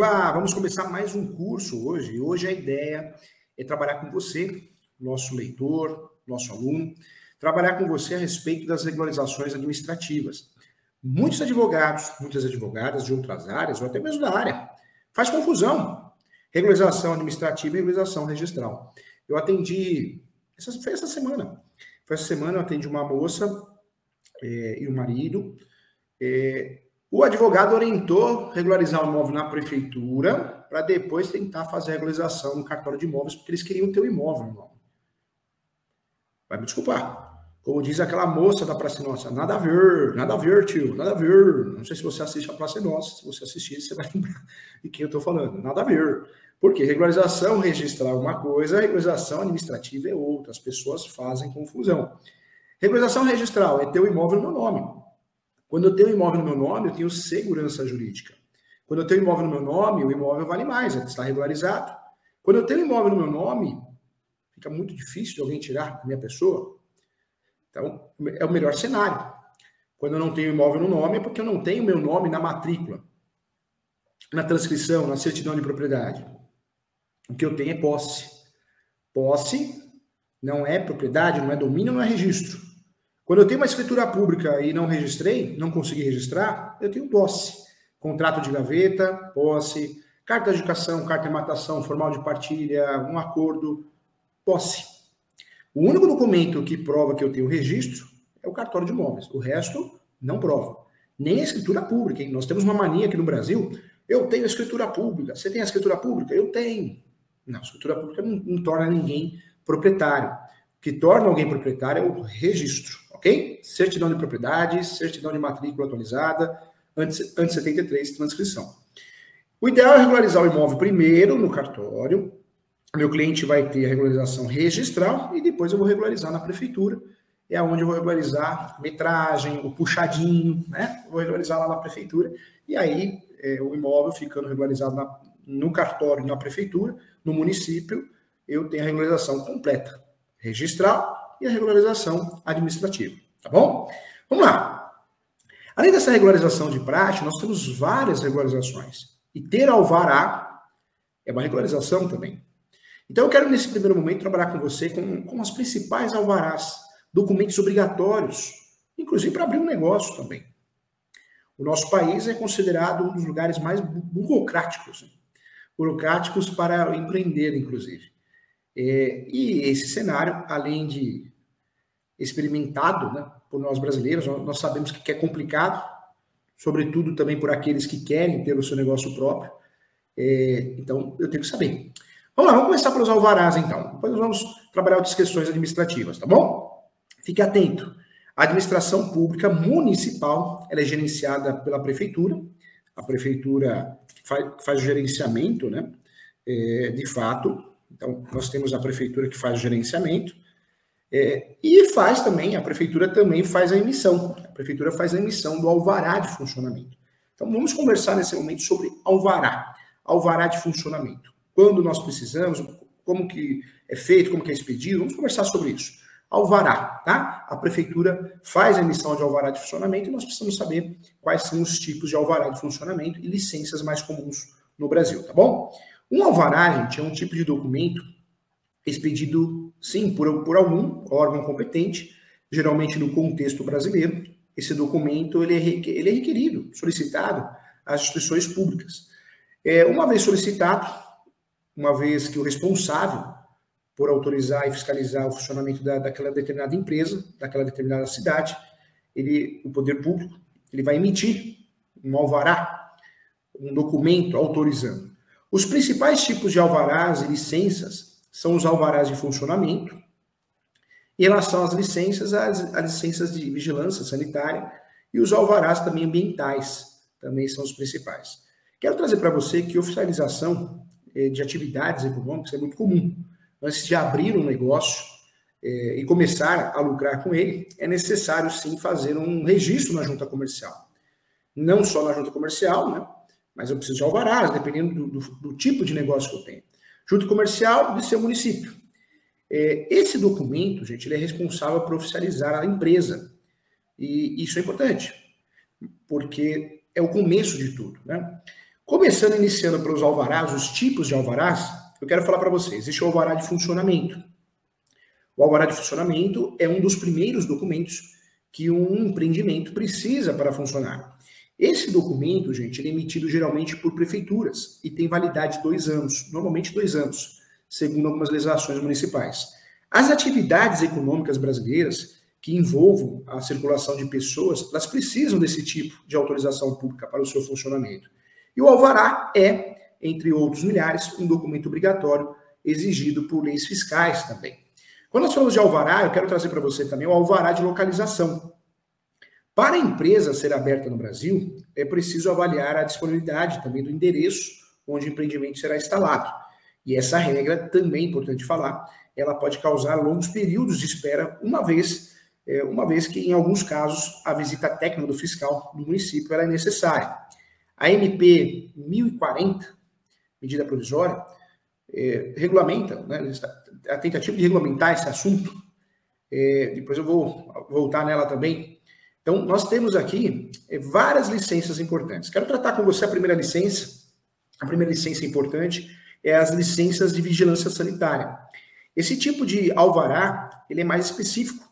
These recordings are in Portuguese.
lá, vamos começar mais um curso hoje. Hoje a ideia é trabalhar com você, nosso leitor, nosso aluno, trabalhar com você a respeito das regularizações administrativas. Muitos advogados, muitas advogadas de outras áreas, ou até mesmo da área, faz confusão. Regularização administrativa e regularização registral. Eu atendi, essa, foi essa semana. Foi essa semana eu atendi uma moça é, e o marido. É, o advogado orientou regularizar o imóvel na prefeitura para depois tentar fazer a regularização no cartório de imóveis, porque eles queriam ter o imóvel nome. Vai me desculpar. Como diz aquela moça da Praça Nossa, nada a ver, nada a ver, tio, nada a ver. Não sei se você assiste a Praça Nossa, se você assistir, você vai lembrar de quem eu estou falando. Nada a ver. Porque regularização registrar uma coisa, regularização administrativa é outra. As pessoas fazem confusão. Regularização registral é ter o imóvel no meu nome. Quando eu tenho o imóvel no meu nome, eu tenho segurança jurídica. Quando eu tenho o imóvel no meu nome, o imóvel vale mais, ele está regularizado. Quando eu tenho o imóvel no meu nome, fica muito difícil de alguém tirar a minha pessoa. Então, é o melhor cenário. Quando eu não tenho imóvel no nome, é porque eu não tenho meu nome na matrícula, na transcrição, na certidão de propriedade. O que eu tenho é posse. Posse não é propriedade, não é domínio, não é registro. Quando eu tenho uma escritura pública e não registrei, não consegui registrar, eu tenho posse. Contrato de gaveta, posse, carta de educação, carta de matação, formal de partilha, um acordo, posse. O único documento que prova que eu tenho registro é o cartório de imóveis. O resto não prova. Nem a escritura pública. Hein? Nós temos uma mania aqui no Brasil. Eu tenho escritura pública. Você tem a escritura pública? Eu tenho. Não, a escritura pública não, não torna ninguém proprietário. Que torna alguém proprietário é o registro, ok? Certidão de propriedade, certidão de matrícula atualizada, antes, antes 73, transcrição. O ideal é regularizar o imóvel primeiro no cartório, meu cliente vai ter a regularização registral e depois eu vou regularizar na prefeitura. É onde eu vou regularizar metragem, o puxadinho, né? Vou regularizar lá na prefeitura. E aí, é, o imóvel ficando regularizado na, no cartório, na prefeitura, no município, eu tenho a regularização completa, registral e a regularização administrativa. Tá bom? Vamos lá. Além dessa regularização de praxe, nós temos várias regularizações. E ter alvará é uma regularização também. Então, eu quero, nesse primeiro momento, trabalhar com você com, com as principais alvarás, documentos obrigatórios, inclusive para abrir um negócio também. O nosso país é considerado um dos lugares mais burocráticos, né? burocráticos para empreender, inclusive. É, e esse cenário, além de experimentado né, por nós brasileiros, nós sabemos que é complicado, sobretudo também por aqueles que querem ter o seu negócio próprio. É, então, eu tenho que saber. Vamos lá, vamos começar pelos alvarás, então. Depois nós vamos trabalhar outras questões administrativas, tá bom? Fique atento. A administração pública municipal ela é gerenciada pela prefeitura. A prefeitura faz, faz o gerenciamento, né? É, de fato. Então, nós temos a prefeitura que faz o gerenciamento. É, e faz também, a prefeitura também faz a emissão. A prefeitura faz a emissão do alvará de funcionamento. Então, vamos conversar nesse momento sobre alvará. Alvará de funcionamento quando nós precisamos, como que é feito, como que é expedido, vamos conversar sobre isso. Alvará, tá? A prefeitura faz a emissão de alvará de funcionamento e nós precisamos saber quais são os tipos de alvará de funcionamento e licenças mais comuns no Brasil, tá bom? Um alvará, gente, é um tipo de documento expedido, sim, por, por algum órgão competente, geralmente no contexto brasileiro. Esse documento ele é, ele é requerido, solicitado às instituições públicas. É, uma vez solicitado, uma vez que o responsável por autorizar e fiscalizar o funcionamento da, daquela determinada empresa, daquela determinada cidade, ele, o poder público, ele vai emitir um alvará, um documento autorizando. Os principais tipos de alvarás e licenças são os alvarás de funcionamento, em relação às licenças, as, as licenças de vigilância sanitária e os alvarás também ambientais, também são os principais. Quero trazer para você que oficialização eh, de atividades econômicas é muito comum. Antes de abrir um negócio é, e começar a lucrar com ele, é necessário sim fazer um registro na junta comercial. Não só na junta comercial, né? Mas eu preciso de alvarás, dependendo do, do, do tipo de negócio que eu tenho. Junta comercial de seu município. É, esse documento, gente, ele é responsável por oficializar a empresa. E isso é importante, porque é o começo de tudo, né? Começando, iniciando pelos alvarás, os tipos de alvarás, eu quero falar para vocês. Existe o alvará de funcionamento. O alvará de funcionamento é um dos primeiros documentos que um empreendimento precisa para funcionar. Esse documento, gente, é emitido geralmente por prefeituras e tem validade de dois anos, normalmente dois anos, segundo algumas legislações municipais. As atividades econômicas brasileiras que envolvam a circulação de pessoas, elas precisam desse tipo de autorização pública para o seu funcionamento. E o alvará é, entre outros milhares, um documento obrigatório exigido por leis fiscais também. Quando nós falamos de alvará, eu quero trazer para você também o alvará de localização. Para a empresa ser aberta no Brasil, é preciso avaliar a disponibilidade também do endereço onde o empreendimento será instalado. E essa regra, também é importante falar, ela pode causar longos períodos de espera, uma vez, é, uma vez que, em alguns casos, a visita técnica do fiscal do município é necessária. A MP 1040, medida provisória, é, regulamenta, né, a tentativa de regulamentar esse assunto, é, depois eu vou voltar nela também. Então, nós temos aqui é, várias licenças importantes. Quero tratar com você a primeira licença. A primeira licença importante é as licenças de vigilância sanitária. Esse tipo de alvará, ele é mais específico.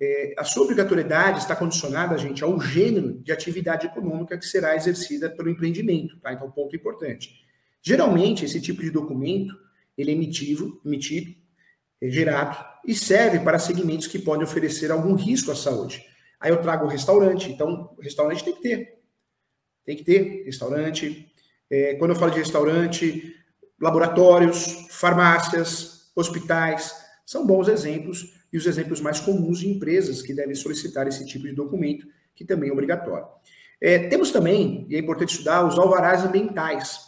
É, a sua obrigatoriedade está condicionada, gente, ao gênero de atividade econômica que será exercida pelo empreendimento, tá? Então, ponto importante. Geralmente, esse tipo de documento, ele é emitido, emitido é gerado e serve para segmentos que podem oferecer algum risco à saúde. Aí eu trago o restaurante, então restaurante tem que ter. Tem que ter restaurante. É, quando eu falo de restaurante, laboratórios, farmácias, hospitais, são bons exemplos e os exemplos mais comuns de empresas que devem solicitar esse tipo de documento, que também é obrigatório. É, temos também, e é importante estudar, os alvarás ambientais.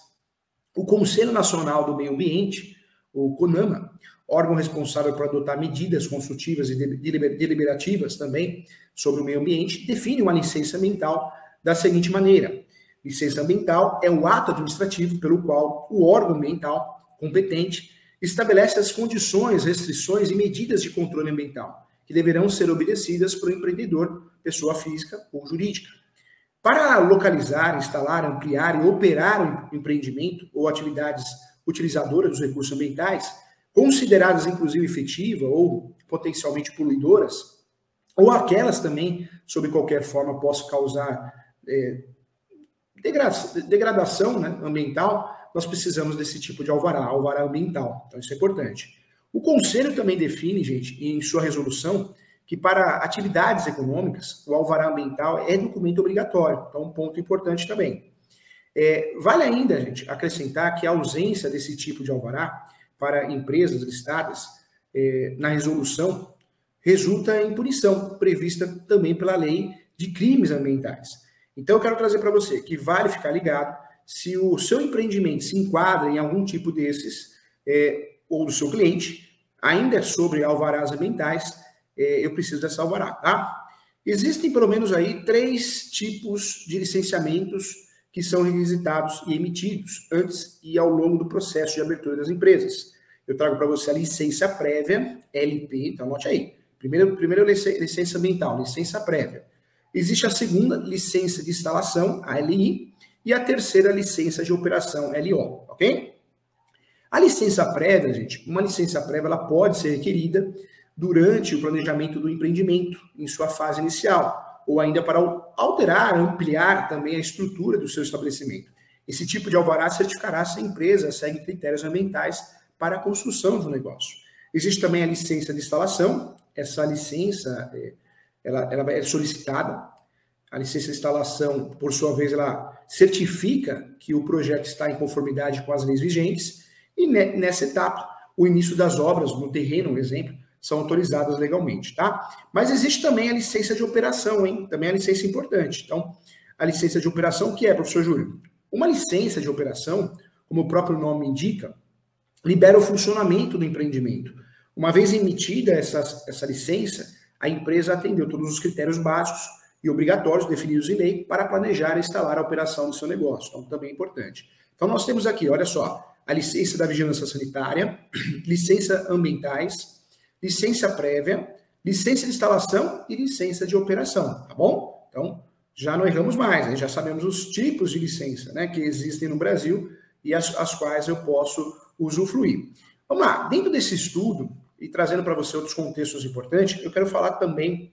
O Conselho Nacional do Meio Ambiente, o CONAMA, órgão responsável por adotar medidas consultivas e deliberativas também sobre o meio ambiente, define uma licença ambiental da seguinte maneira: licença ambiental é o ato administrativo pelo qual o órgão ambiental competente estabelece as condições, restrições e medidas de controle ambiental que deverão ser obedecidas por empreendedor, pessoa física ou jurídica. Para localizar, instalar, ampliar e operar um empreendimento ou atividades utilizadoras dos recursos ambientais, consideradas inclusive efetiva ou potencialmente poluidoras, ou aquelas também, sob qualquer forma, possam causar é, degradação né, ambiental, nós precisamos desse tipo de alvará, alvará ambiental. Então, isso é importante. O Conselho também define, gente, em sua resolução, que para atividades econômicas, o alvará ambiental é documento obrigatório. Então, um ponto importante também. É, vale ainda, gente, acrescentar que a ausência desse tipo de alvará para empresas listadas é, na resolução resulta em punição prevista também pela lei de crimes ambientais. Então, eu quero trazer para você que vale ficar ligado se o seu empreendimento se enquadra em algum tipo desses, é, ou do seu cliente, ainda é sobre alvarás ambientais, é, eu preciso dessa alvará, tá? Existem pelo menos aí três tipos de licenciamentos que são requisitados e emitidos antes e ao longo do processo de abertura das empresas. Eu trago para você a licença prévia, LP, então anote aí. Primeiro, primeiro licença ambiental, licença prévia. Existe a segunda licença de instalação, a LI, e a terceira licença de operação, LO, ok? A licença prévia, gente, uma licença prévia, ela pode ser requerida durante o planejamento do empreendimento, em sua fase inicial, ou ainda para alterar, ampliar também a estrutura do seu estabelecimento. Esse tipo de alvará certificará se a empresa segue critérios ambientais para a construção do negócio. Existe também a licença de instalação. Essa licença é, ela, ela é solicitada. A licença de instalação, por sua vez, ela certifica que o projeto está em conformidade com as leis vigentes. E nessa etapa, o início das obras no terreno, um exemplo, são autorizadas legalmente, tá? Mas existe também a licença de operação, hein? Também é a licença importante. Então, a licença de operação, que é, professor Júlio? Uma licença de operação, como o próprio nome indica, libera o funcionamento do empreendimento. Uma vez emitida essa, essa licença, a empresa atendeu todos os critérios básicos e obrigatórios definidos em lei para planejar e instalar a operação do seu negócio. Então, também é importante. Então, nós temos aqui, olha só, a licença da vigilância sanitária, licença ambientais, licença prévia, licença de instalação e licença de operação, tá bom? Então, já não erramos mais, né? já sabemos os tipos de licença né, que existem no Brasil e as, as quais eu posso usufruir. Vamos lá, dentro desse estudo, e trazendo para você outros contextos importantes, eu quero falar também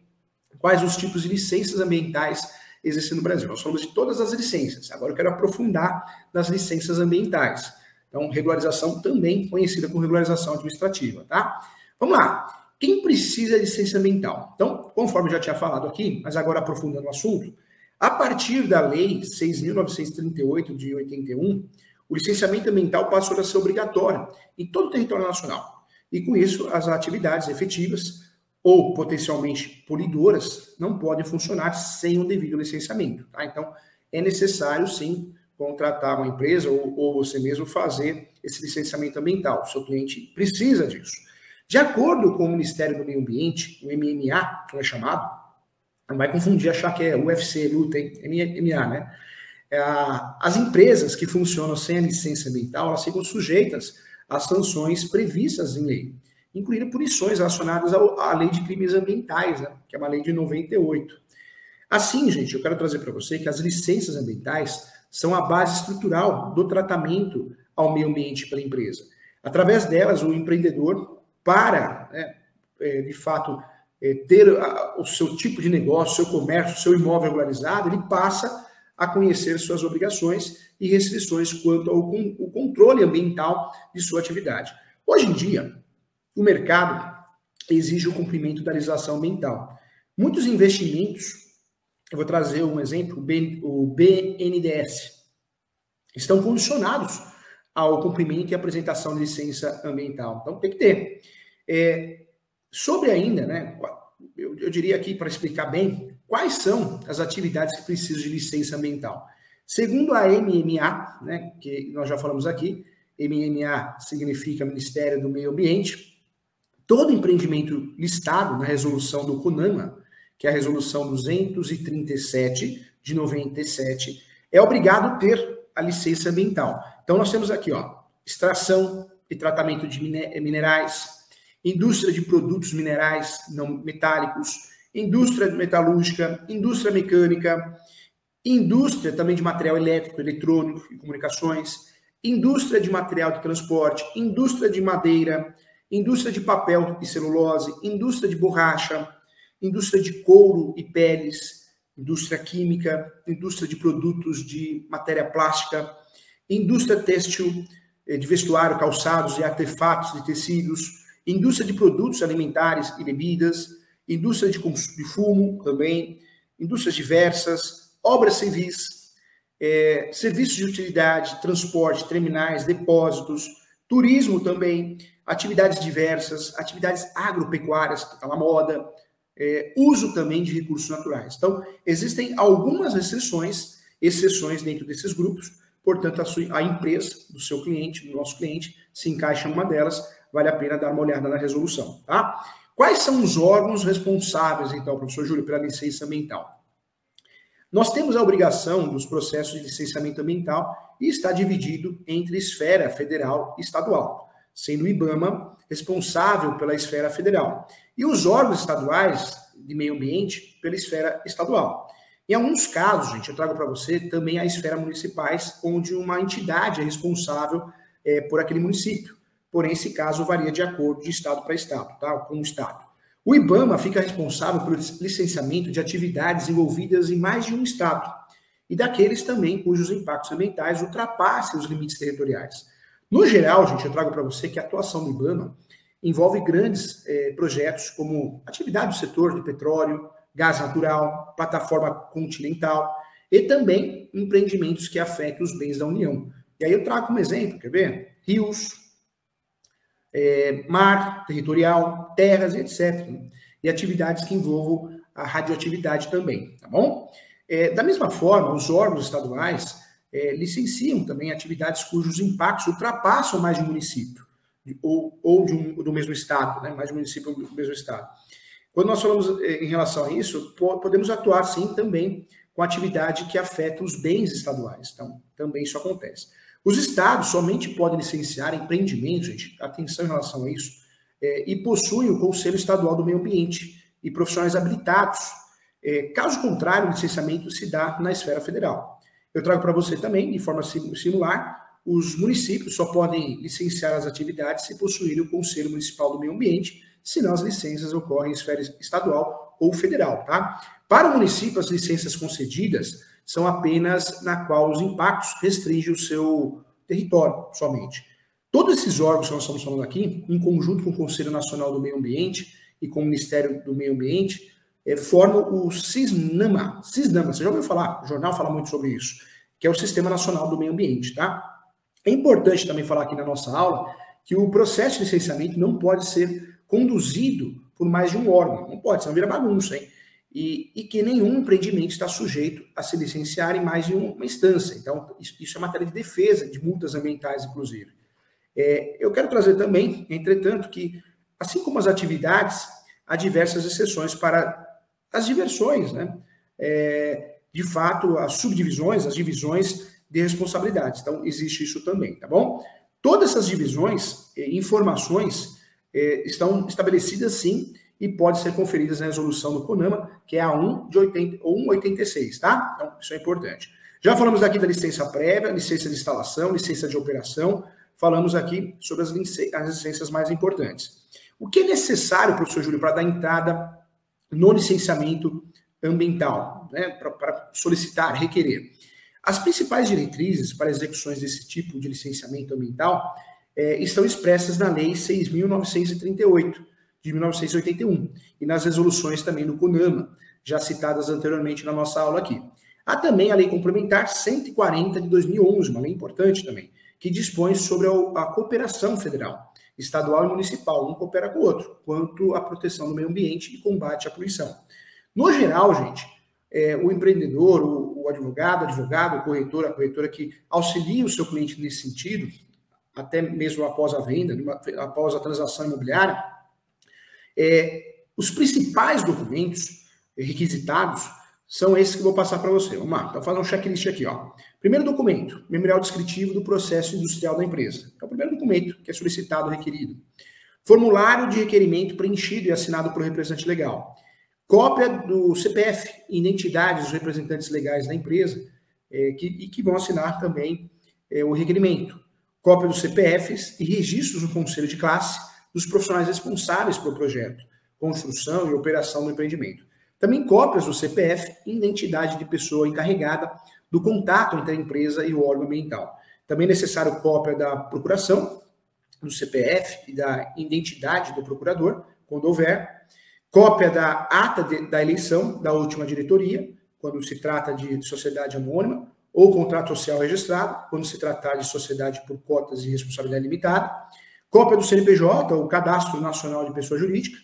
quais os tipos de licenças ambientais existem no Brasil. Nós falamos de todas as licenças, agora eu quero aprofundar nas licenças ambientais. Então, regularização também conhecida como regularização administrativa, tá? Vamos lá. Quem precisa de licença ambiental? Então, conforme já tinha falado aqui, mas agora aprofundando o assunto, a partir da Lei 6.938 de 81, o licenciamento ambiental passou a ser obrigatório em todo o território nacional. E com isso, as atividades efetivas ou potencialmente poluidoras não podem funcionar sem o devido licenciamento. Tá? Então, é necessário sim contratar uma empresa ou, ou você mesmo fazer esse licenciamento ambiental. O seu cliente precisa disso. De acordo com o Ministério do Meio Ambiente, o MMA, como é chamado, não vai confundir, achar que é UFC, luta, hein? MMA, né? É as empresas que funcionam sem a licença ambiental, elas ficam sujeitas às sanções previstas em lei, incluindo punições relacionadas à lei de crimes ambientais, né? que é uma lei de 98. Assim, gente, eu quero trazer para você que as licenças ambientais são a base estrutural do tratamento ao meio ambiente pela empresa. Através delas, o empreendedor, para, né, é, de fato, é, ter o seu tipo de negócio, seu comércio, seu imóvel regularizado, ele passa a conhecer suas obrigações e restrições quanto ao o controle ambiental de sua atividade. Hoje em dia, o mercado exige o cumprimento da legislação ambiental. Muitos investimentos, eu vou trazer um exemplo, o BNDES, estão condicionados ao cumprimento e apresentação de licença ambiental. Então, tem que ter. É, sobre ainda, né, eu, eu diria aqui para explicar bem, quais são as atividades que precisam de licença ambiental. Segundo a MMA, né, que nós já falamos aqui, MMA significa Ministério do Meio Ambiente, todo empreendimento listado na resolução do CUNAMA, que é a resolução 237 de 97, é obrigado a ter a licença ambiental. Então nós temos aqui, ó, extração e tratamento de minerais, indústria de produtos minerais não metálicos, indústria metalúrgica, indústria mecânica, indústria também de material elétrico, eletrônico e comunicações, indústria de material de transporte, indústria de madeira, indústria de papel e celulose, indústria de borracha, indústria de couro e peles, indústria química, indústria de produtos de matéria plástica, indústria têxtil, eh, de vestuário, calçados e artefatos de tecidos, indústria de produtos alimentares e bebidas, indústria de, de fumo também, indústrias diversas, obras civis, é, serviços de utilidade, transporte, terminais, depósitos, turismo também, atividades diversas, atividades agropecuárias, que está na moda, é, uso também de recursos naturais. Então, existem algumas restrições, exceções dentro desses grupos, portanto, a, sua, a empresa do seu cliente, do nosso cliente, se encaixa em uma delas, vale a pena dar uma olhada na resolução, tá? Quais são os órgãos responsáveis, então, professor Júlio, pela licença ambiental? Nós temos a obrigação dos processos de licenciamento ambiental e está dividido entre esfera federal e estadual, sendo o IBAMA responsável pela esfera federal e os órgãos estaduais de meio ambiente pela esfera estadual. Em alguns casos, gente, eu trago para você também a esfera municipais, onde uma entidade é responsável é, por aquele município porém esse caso varia de acordo de estado para estado, tá? Com o estado. O IBAMA fica responsável pelo licenciamento de atividades envolvidas em mais de um estado e daqueles também cujos impactos ambientais ultrapassem os limites territoriais. No geral, gente, eu trago para você que a atuação do IBAMA envolve grandes eh, projetos como atividade do setor de petróleo, gás natural, plataforma continental e também empreendimentos que afetem os bens da União. E aí eu trago como exemplo, quer ver? Rios, é, mar territorial, terras, etc. E atividades que envolvam a radioatividade também, tá bom? É, da mesma forma, os órgãos estaduais é, licenciam também atividades cujos impactos ultrapassam mais de um município, ou, ou de um, do mesmo estado, né? mais de um município do mesmo estado. Quando nós falamos é, em relação a isso, podemos atuar sim também com atividade que afeta os bens estaduais. Então, também isso acontece. Os estados somente podem licenciar empreendimentos, gente, atenção em relação a isso, é, e possuem o Conselho Estadual do Meio Ambiente e profissionais habilitados É, caso contrário, o licenciamento se dá na esfera federal. Eu trago para você também, de forma similar, os municípios só podem licenciar as atividades se possuírem o Conselho Municipal do Meio Ambiente, senão as licenças ocorrem em esfera estadual ou federal, tá? Para o município, as licenças concedidas são apenas na qual os impactos restringem o seu território somente. Todos esses órgãos que nós estamos falando aqui, em conjunto com o Conselho Nacional do Meio Ambiente e com o Ministério do Meio Ambiente, é, formam o CISNAMA. CISNAMA, você já ouviu falar? O jornal fala muito sobre isso, que é o Sistema Nacional do Meio Ambiente, tá? É importante também falar aqui na nossa aula que o processo de licenciamento não pode ser conduzido por mais de um órgão. Não pode, senão vira bagunça, hein? E, e, que nenhum empreendimento está sujeito a se licenciar em mais de uma instância. Então, isso, é matéria de defesa, de multas ambientais, inclusive. É, eu quero trazer também, entretanto, que, assim como as atividades, há diversas exceções para as diversões, né? É, de fato, as subdivisões, as divisões de responsabilidades. Então, existe isso também, tá bom? Todas essas divisões, eh, informações, eh, estão estabelecidas sim e podem ser conferidas na resolução do CONAMA, que é a 1 de 80, 186, tá? Então, isso é importante. Já falamos aqui da licença prévia, licença de instalação, licença de operação, falamos aqui sobre as, as licenças mais importantes. O que é necessário, professor Júlio, para dar entrada no licenciamento ambiental, né, para solicitar, requerer? As principais diretrizes para execuções desse tipo de licenciamento ambiental é, estão expressas na Lei 6.938, de 1981, e nas resoluções também do CONAMA, já citadas anteriormente na nossa aula aqui. Há também a Lei Complementar 140 de 2011, uma lei importante também, que dispõe sobre a cooperação federal, estadual e municipal, um coopera com o outro, quanto à proteção do meio ambiente e combate à poluição. No geral, gente, é, o empreendedor, o, o advogado, advogado, o corretor, a corretora que auxilia o seu cliente nesse sentido, até mesmo após a venda, após a transação imobiliária, é, os principais documentos requisitados são esses que eu vou passar para você. Vamos lá, então fazer um checklist aqui. Ó. Primeiro documento, memorial descritivo do processo industrial da empresa. É o primeiro documento que é solicitado, requerido. Formulário de requerimento preenchido e assinado pelo representante legal. Cópia do CPF, identidade dos representantes legais da empresa, é, que, e que vão assinar também é, o requerimento. Cópia dos CPFs e registros no conselho de classe dos profissionais responsáveis pelo projeto, construção e operação do empreendimento. Também cópias do CPF e identidade de pessoa encarregada do contato entre a empresa e o órgão ambiental. Também é necessário cópia da procuração, do CPF e da identidade do procurador, quando houver, cópia da ata de, da eleição da última diretoria, quando se trata de sociedade anônima, ou contrato social registrado, quando se tratar de sociedade por cotas e responsabilidade limitada, cópia do CNPJ, o Cadastro Nacional de Pessoa Jurídica,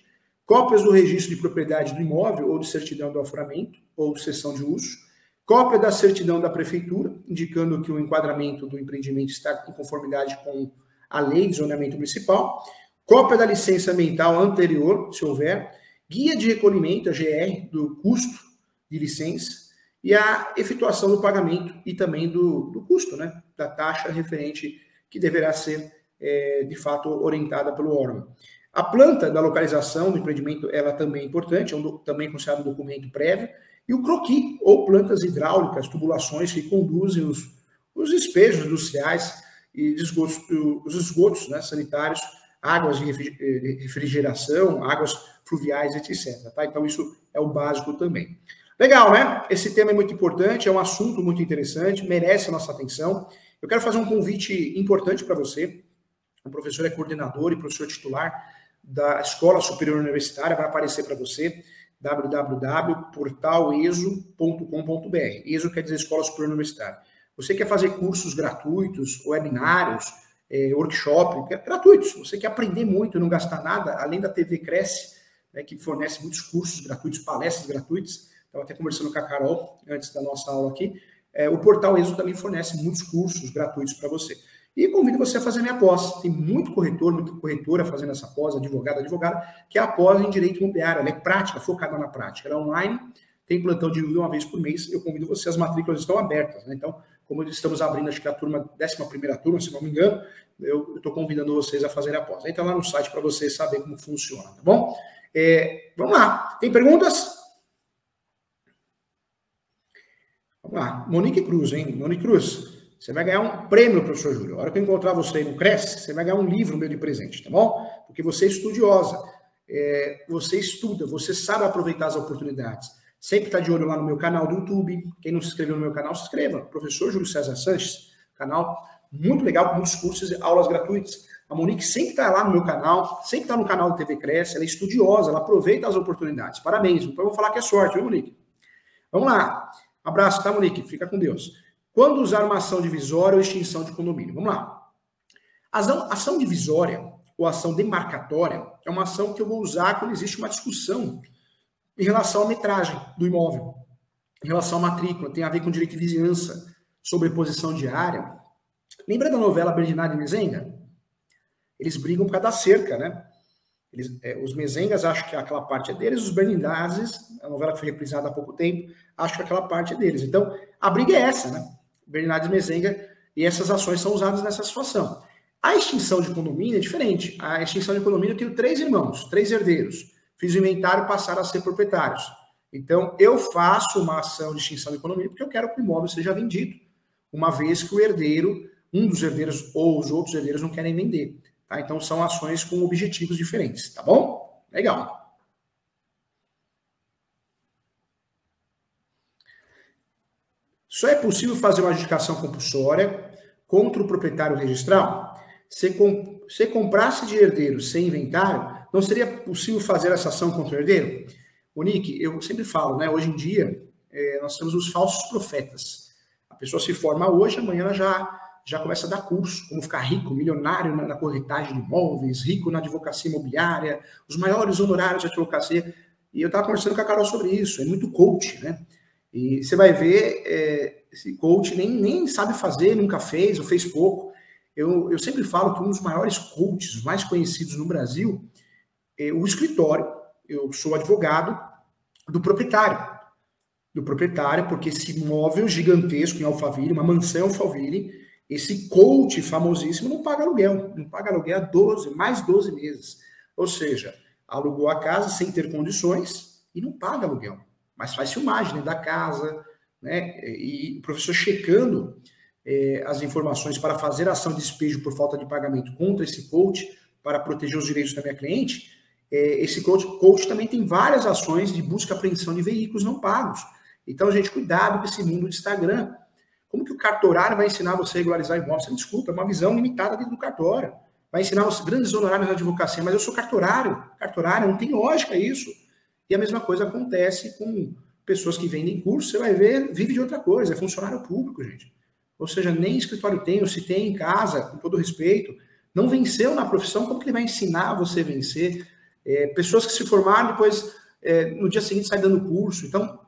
cópias do registro de propriedade do imóvel ou de certidão do alforamento ou cessão de uso, cópia da certidão da prefeitura, indicando que o enquadramento do empreendimento está em conformidade com a lei de zoneamento municipal, cópia da licença ambiental anterior, se houver, guia de recolhimento, a GR, do custo de licença e a efetuação do pagamento e também do, do custo, né, da taxa referente que deverá ser, é, de fato, orientada pelo órgão. A planta da localização do empreendimento, ela também é importante, é um, também considerado um documento prévio, e o croqui, ou plantas hidráulicas, tubulações que conduzem os, os despejos industriais e os esgotos né, sanitários, águas de refrigeração, águas fluviais, etc. Tá? Então, isso é o básico também. Legal, né? Esse tema é muito importante, é um assunto muito interessante, merece a nossa atenção. Eu quero fazer um convite importante para você. O professor é coordenador e professor titular da Escola Superior Universitária, vai aparecer para você www.portaleso.com.br. ESO quer dizer Escola Superior Universitária. Você quer fazer cursos gratuitos, webinários, é, workshop, gratuitos. Você quer aprender muito e não gastar nada, além da TV Cresce, né, que fornece muitos cursos gratuitos, palestras gratuitas. Estava até conversando com a Carol antes da nossa aula aqui. É, o portal ESO também fornece muitos cursos gratuitos para você. E convido você a fazer minha pós. Tem muito corretor, muita corretora fazendo essa pós, advogado, advogada, que é a pós em direito imobiliário. Ela é prática, focada na prática. Ela é online, tem plantão de uma vez por mês. Eu convido você, as matrículas estão abertas. Né? Então, como estamos abrindo, acho que a turma, 11 turma, se não me engano, eu estou convidando vocês a fazerem a pós. Entra lá no site para vocês saberem como funciona, tá bom? É, vamos lá. Tem perguntas? Vamos lá. Monique Cruz, hein? Monique Cruz, você vai ganhar um prêmio, professor Júlio. A hora que eu encontrar você no Cresce, você vai ganhar um livro meu de presente, tá bom? Porque você é estudiosa, é, você estuda, você sabe aproveitar as oportunidades. Sempre está de olho lá no meu canal do YouTube. Quem não se inscreveu no meu canal, se inscreva. Professor Júlio César Sanches, canal muito legal, com muitos cursos e aulas gratuitas. A Monique sempre está lá no meu canal, sempre está no canal do TV Cresce, ela é estudiosa, ela aproveita as oportunidades. Parabéns, eu vou falar que é sorte, viu, Monique? Vamos lá. Abraço, tá, Monique? Fica com Deus. Quando usar uma ação divisória ou extinção de condomínio? Vamos lá. Ação, ação divisória ou ação demarcatória é uma ação que eu vou usar quando existe uma discussão em relação à metragem do imóvel, em relação à matrícula, tem a ver com direito de vizinhança, sobreposição de área. Lembra da novela Bernardo e Mezenga? Eles brigam por causa da cerca, né? Eles, é, os Mezengas acham que aquela parte é deles, os Bernindazes, a novela que foi reprisada há pouco tempo, acham que aquela parte é deles. Então, a briga é essa, né? Bernardes Mezenga, e essas ações são usadas nessa situação. A extinção de condomínio é diferente. A extinção de condomínio eu tenho três irmãos, três herdeiros. Fiz o inventário passaram a ser proprietários. Então, eu faço uma ação de extinção de condomínio porque eu quero que o imóvel seja vendido, uma vez que o herdeiro, um dos herdeiros ou os outros herdeiros não querem vender. Tá? Então, são ações com objetivos diferentes, tá bom? Legal. Só é possível fazer uma adjudicação compulsória contra o proprietário registral se, com, se comprasse de herdeiro sem inventário, não seria possível fazer essa ação contra o herdeiro? O Nick, eu sempre falo, né? Hoje em dia, é, nós temos os falsos profetas. A pessoa se forma hoje, amanhã ela já, já começa a dar curso, como ficar rico, milionário na, na corretagem de imóveis, rico na advocacia imobiliária, os maiores honorários de advocacia. E eu estava conversando com a Carol sobre isso, é muito coach, né? E você vai ver, é, esse coach nem, nem sabe fazer, nunca fez, ou fez pouco. Eu, eu sempre falo que um dos maiores coaches, mais conhecidos no Brasil, é o escritório. Eu sou advogado do proprietário. Do proprietário, porque esse imóvel gigantesco em Alphaville, uma mansão Alphaville, esse coach famosíssimo não paga aluguel. Não paga aluguel há 12, mais 12 meses. Ou seja, alugou a casa sem ter condições e não paga aluguel mas faz filmagem da casa, né? E o professor checando é, as informações para fazer ação de despejo por falta de pagamento contra esse coach, para proteger os direitos da minha cliente, é, esse coach, coach também tem várias ações de busca e apreensão de veículos não pagos. Então, gente, cuidado com esse mundo de Instagram. Como que o cartorário vai ensinar você a regularizar imóvel? Desculpa, é uma visão limitada dentro do cartório. Vai ensinar os grandes honorários na advocacia, mas eu sou cartorário. Cartorário, não tem lógica isso. E a mesma coisa acontece com pessoas que vendem curso, você vai ver, vive de outra coisa, é funcionário público, gente. Ou seja, nem escritório tem, ou se tem em casa, com todo respeito, não venceu na profissão, como que ele vai ensinar você a vencer? É, pessoas que se formaram depois, é, no dia seguinte, saem dando curso. Então,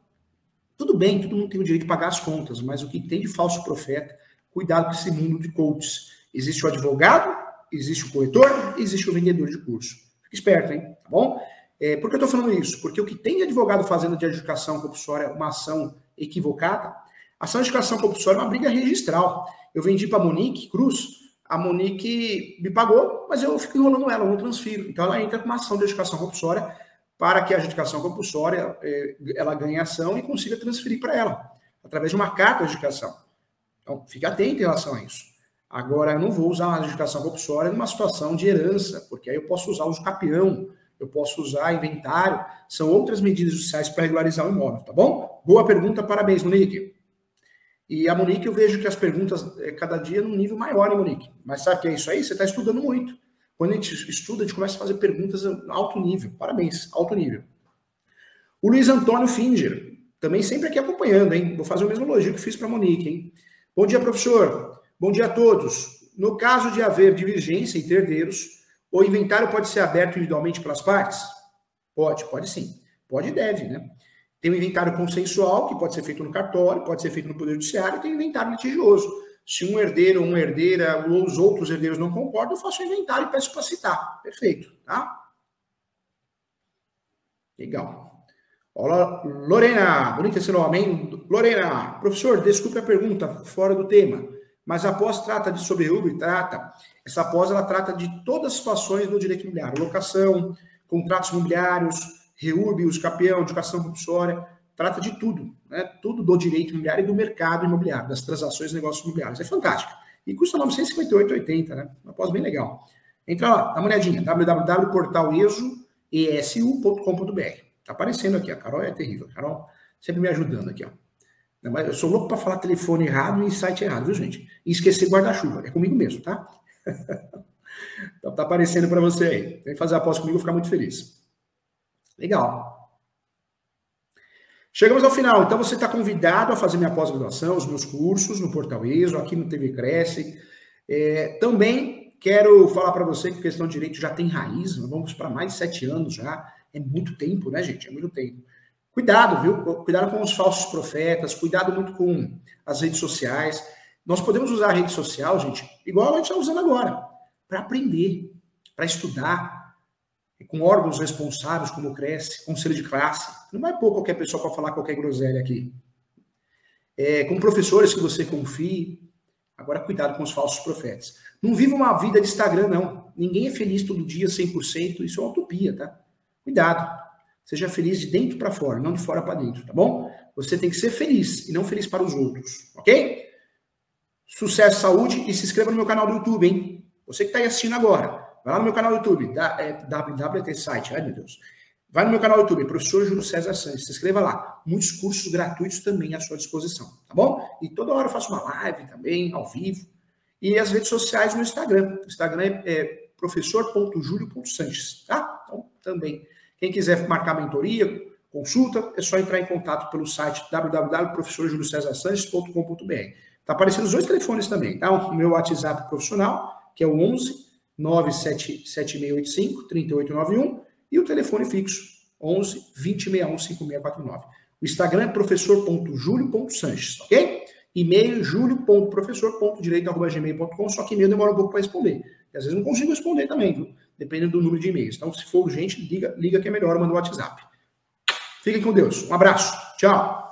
tudo bem, todo mundo tem o direito de pagar as contas, mas o que tem de falso profeta, cuidado com esse mundo de coaches. Existe o advogado, existe o corretor, existe o vendedor de curso. Fique esperto, hein? Tá bom? É, por que eu estou falando isso? Porque o que tem de advogado fazendo de adjudicação compulsória uma ação equivocada, ação de adjudicação compulsória é uma briga registral. Eu vendi para Monique Cruz, a Monique me pagou, mas eu fico enrolando ela, eu não transfiro. Então ela entra com uma ação de adjudicação compulsória para que a adjudicação compulsória é, ela ganhe ação e consiga transferir para ela, através de uma carta de adjudicação. Então, fique atento em relação a isso. Agora, eu não vou usar a adjudicação compulsória numa situação de herança, porque aí eu posso usar o capião, eu posso usar inventário, são outras medidas judiciais para regularizar o imóvel, tá bom? Boa pergunta, parabéns, Monique. E a Monique, eu vejo que as perguntas é cada dia num nível maior, hein, Monique? Mas sabe o que é isso aí? Você está estudando muito. Quando a gente estuda, a gente começa a fazer perguntas alto nível. Parabéns, alto nível. O Luiz Antônio Finger, também sempre aqui acompanhando, hein? Vou fazer o mesmo elogio que fiz para a Monique, hein? Bom dia, professor. Bom dia a todos. No caso de haver divergência entre herdeiros, o inventário pode ser aberto individualmente pelas partes? Pode, pode sim. Pode e deve, né? Tem o inventário consensual, que pode ser feito no cartório, pode ser feito no Poder Judiciário, e tem o inventário litigioso. Se um herdeiro uma herdeira ou os outros herdeiros não concordam, eu faço o inventário e peço para citar. Perfeito, tá? Legal. Olá, Lorena, bonito esse nome, hein? Lorena, professor, desculpe a pergunta, fora do tema, mas após trata de sobrerúbrio e trata essa pós ela trata de todas as situações do direito imobiliário, locação, contratos imobiliários, reúrbio, capião, educação compulsória, trata de tudo, né? Tudo do direito imobiliário e do mercado imobiliário, das transações e negócios imobiliários. É fantástico. E custa 958,80, né? Uma pós bem legal. Entra lá, dá uma olhadinha, www.portalesu.com.br. Tá aparecendo aqui, a Carol é terrível. A Carol sempre me ajudando aqui, ó. Eu sou louco para falar telefone errado e site errado, viu, gente? E esquecer guarda-chuva. É comigo mesmo, tá? então tá aparecendo para você aí. Vem fazer a pós comigo, ficar muito feliz. Legal. Chegamos ao final. Então você está convidado a fazer minha pós-graduação, os meus cursos no Portal ESO, aqui no TV Cresce. É, também quero falar para você que questão de direito já tem raiz. Vamos para mais de sete anos já. É muito tempo, né, gente? É muito tempo. Cuidado, viu? Cuidado com os falsos profetas, cuidado muito com as redes sociais. Nós podemos usar a rede social, gente, igual a gente está usando agora, para aprender, para estudar, com órgãos responsáveis, como o Cresce, conselho de classe. Não vai pôr qualquer pessoa para falar qualquer groselha aqui. É, com professores que você confie. Agora, cuidado com os falsos profetas. Não viva uma vida de Instagram, não. Ninguém é feliz todo dia, 100%. Isso é uma utopia, tá? Cuidado. Seja feliz de dentro para fora, não de fora para dentro, tá bom? Você tem que ser feliz e não feliz para os outros, ok? Sucesso, saúde e se inscreva no meu canal do YouTube, hein? Você que está aí assistindo agora, vai lá no meu canal do YouTube, da, é, www site, ai meu Deus. Vai no meu canal do YouTube, professor Júlio César Santos, se inscreva lá. Muitos cursos gratuitos também à sua disposição, tá bom? E toda hora eu faço uma live também, ao vivo. E as redes sociais no Instagram. O Instagram é, é professor.julio.sanches, tá? Então, também quem quiser marcar mentoria, consulta, é só entrar em contato pelo site www.professorjuliocesarsanches.com.br. Está aparecendo os dois telefones também, tá? O meu WhatsApp profissional, que é o 11 97685 3891 e o telefone fixo 11 2061 5649. O Instagram é professor.julio.sanches, ok? E-mail julio.professor.direito.gmail.com, só que e-mail demora um pouco para responder. E às vezes não consigo responder também, viu? Dependendo do número de e-mails. Então, se for urgente, liga, liga que é melhor, manda o WhatsApp. Fiquem com Deus. Um abraço. Tchau.